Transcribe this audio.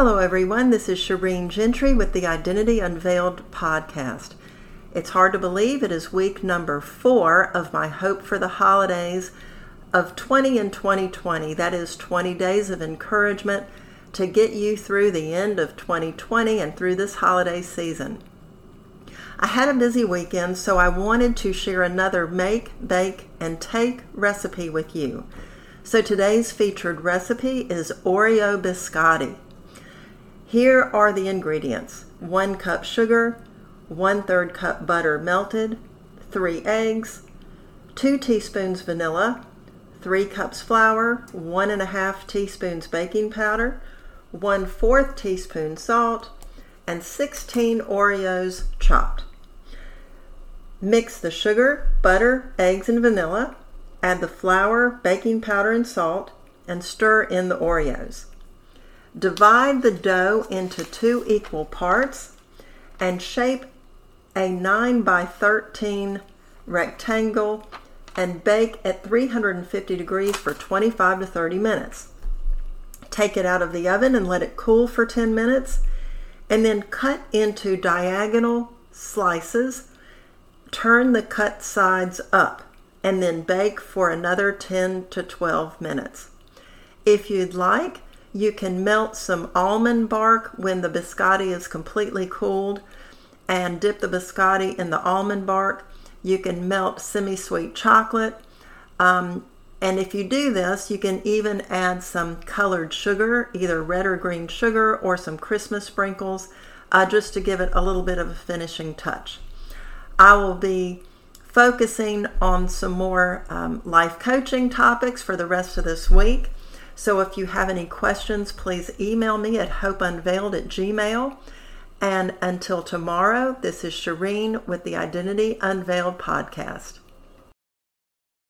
Hello, everyone. This is Shireen Gentry with the Identity Unveiled podcast. It's hard to believe it is week number four of my Hope for the Holidays of 20 and 2020. That is 20 days of encouragement to get you through the end of 2020 and through this holiday season. I had a busy weekend, so I wanted to share another make, bake, and take recipe with you. So today's featured recipe is Oreo biscotti. Here are the ingredients one cup sugar, one third cup butter melted, three eggs, two teaspoons vanilla, three cups flour, one and a half teaspoons baking powder, one fourth teaspoon salt, and 16 Oreos chopped. Mix the sugar, butter, eggs, and vanilla Add the flour, baking powder, and salt, and stir in the Oreos. Divide the dough into two equal parts and shape a 9 by 13 rectangle and bake at 350 degrees for 25 to 30 minutes. Take it out of the oven and let it cool for 10 minutes, and then cut into diagonal slices. Turn the cut sides up and then bake for another 10 to 12 minutes. If you'd like, you can melt some almond bark when the biscotti is completely cooled and dip the biscotti in the almond bark. You can melt semi sweet chocolate. Um, and if you do this, you can even add some colored sugar, either red or green sugar, or some Christmas sprinkles, uh, just to give it a little bit of a finishing touch. I will be focusing on some more um, life coaching topics for the rest of this week. So if you have any questions, please email me at hopeunveiled at gmail. And until tomorrow, this is Shireen with the Identity Unveiled podcast.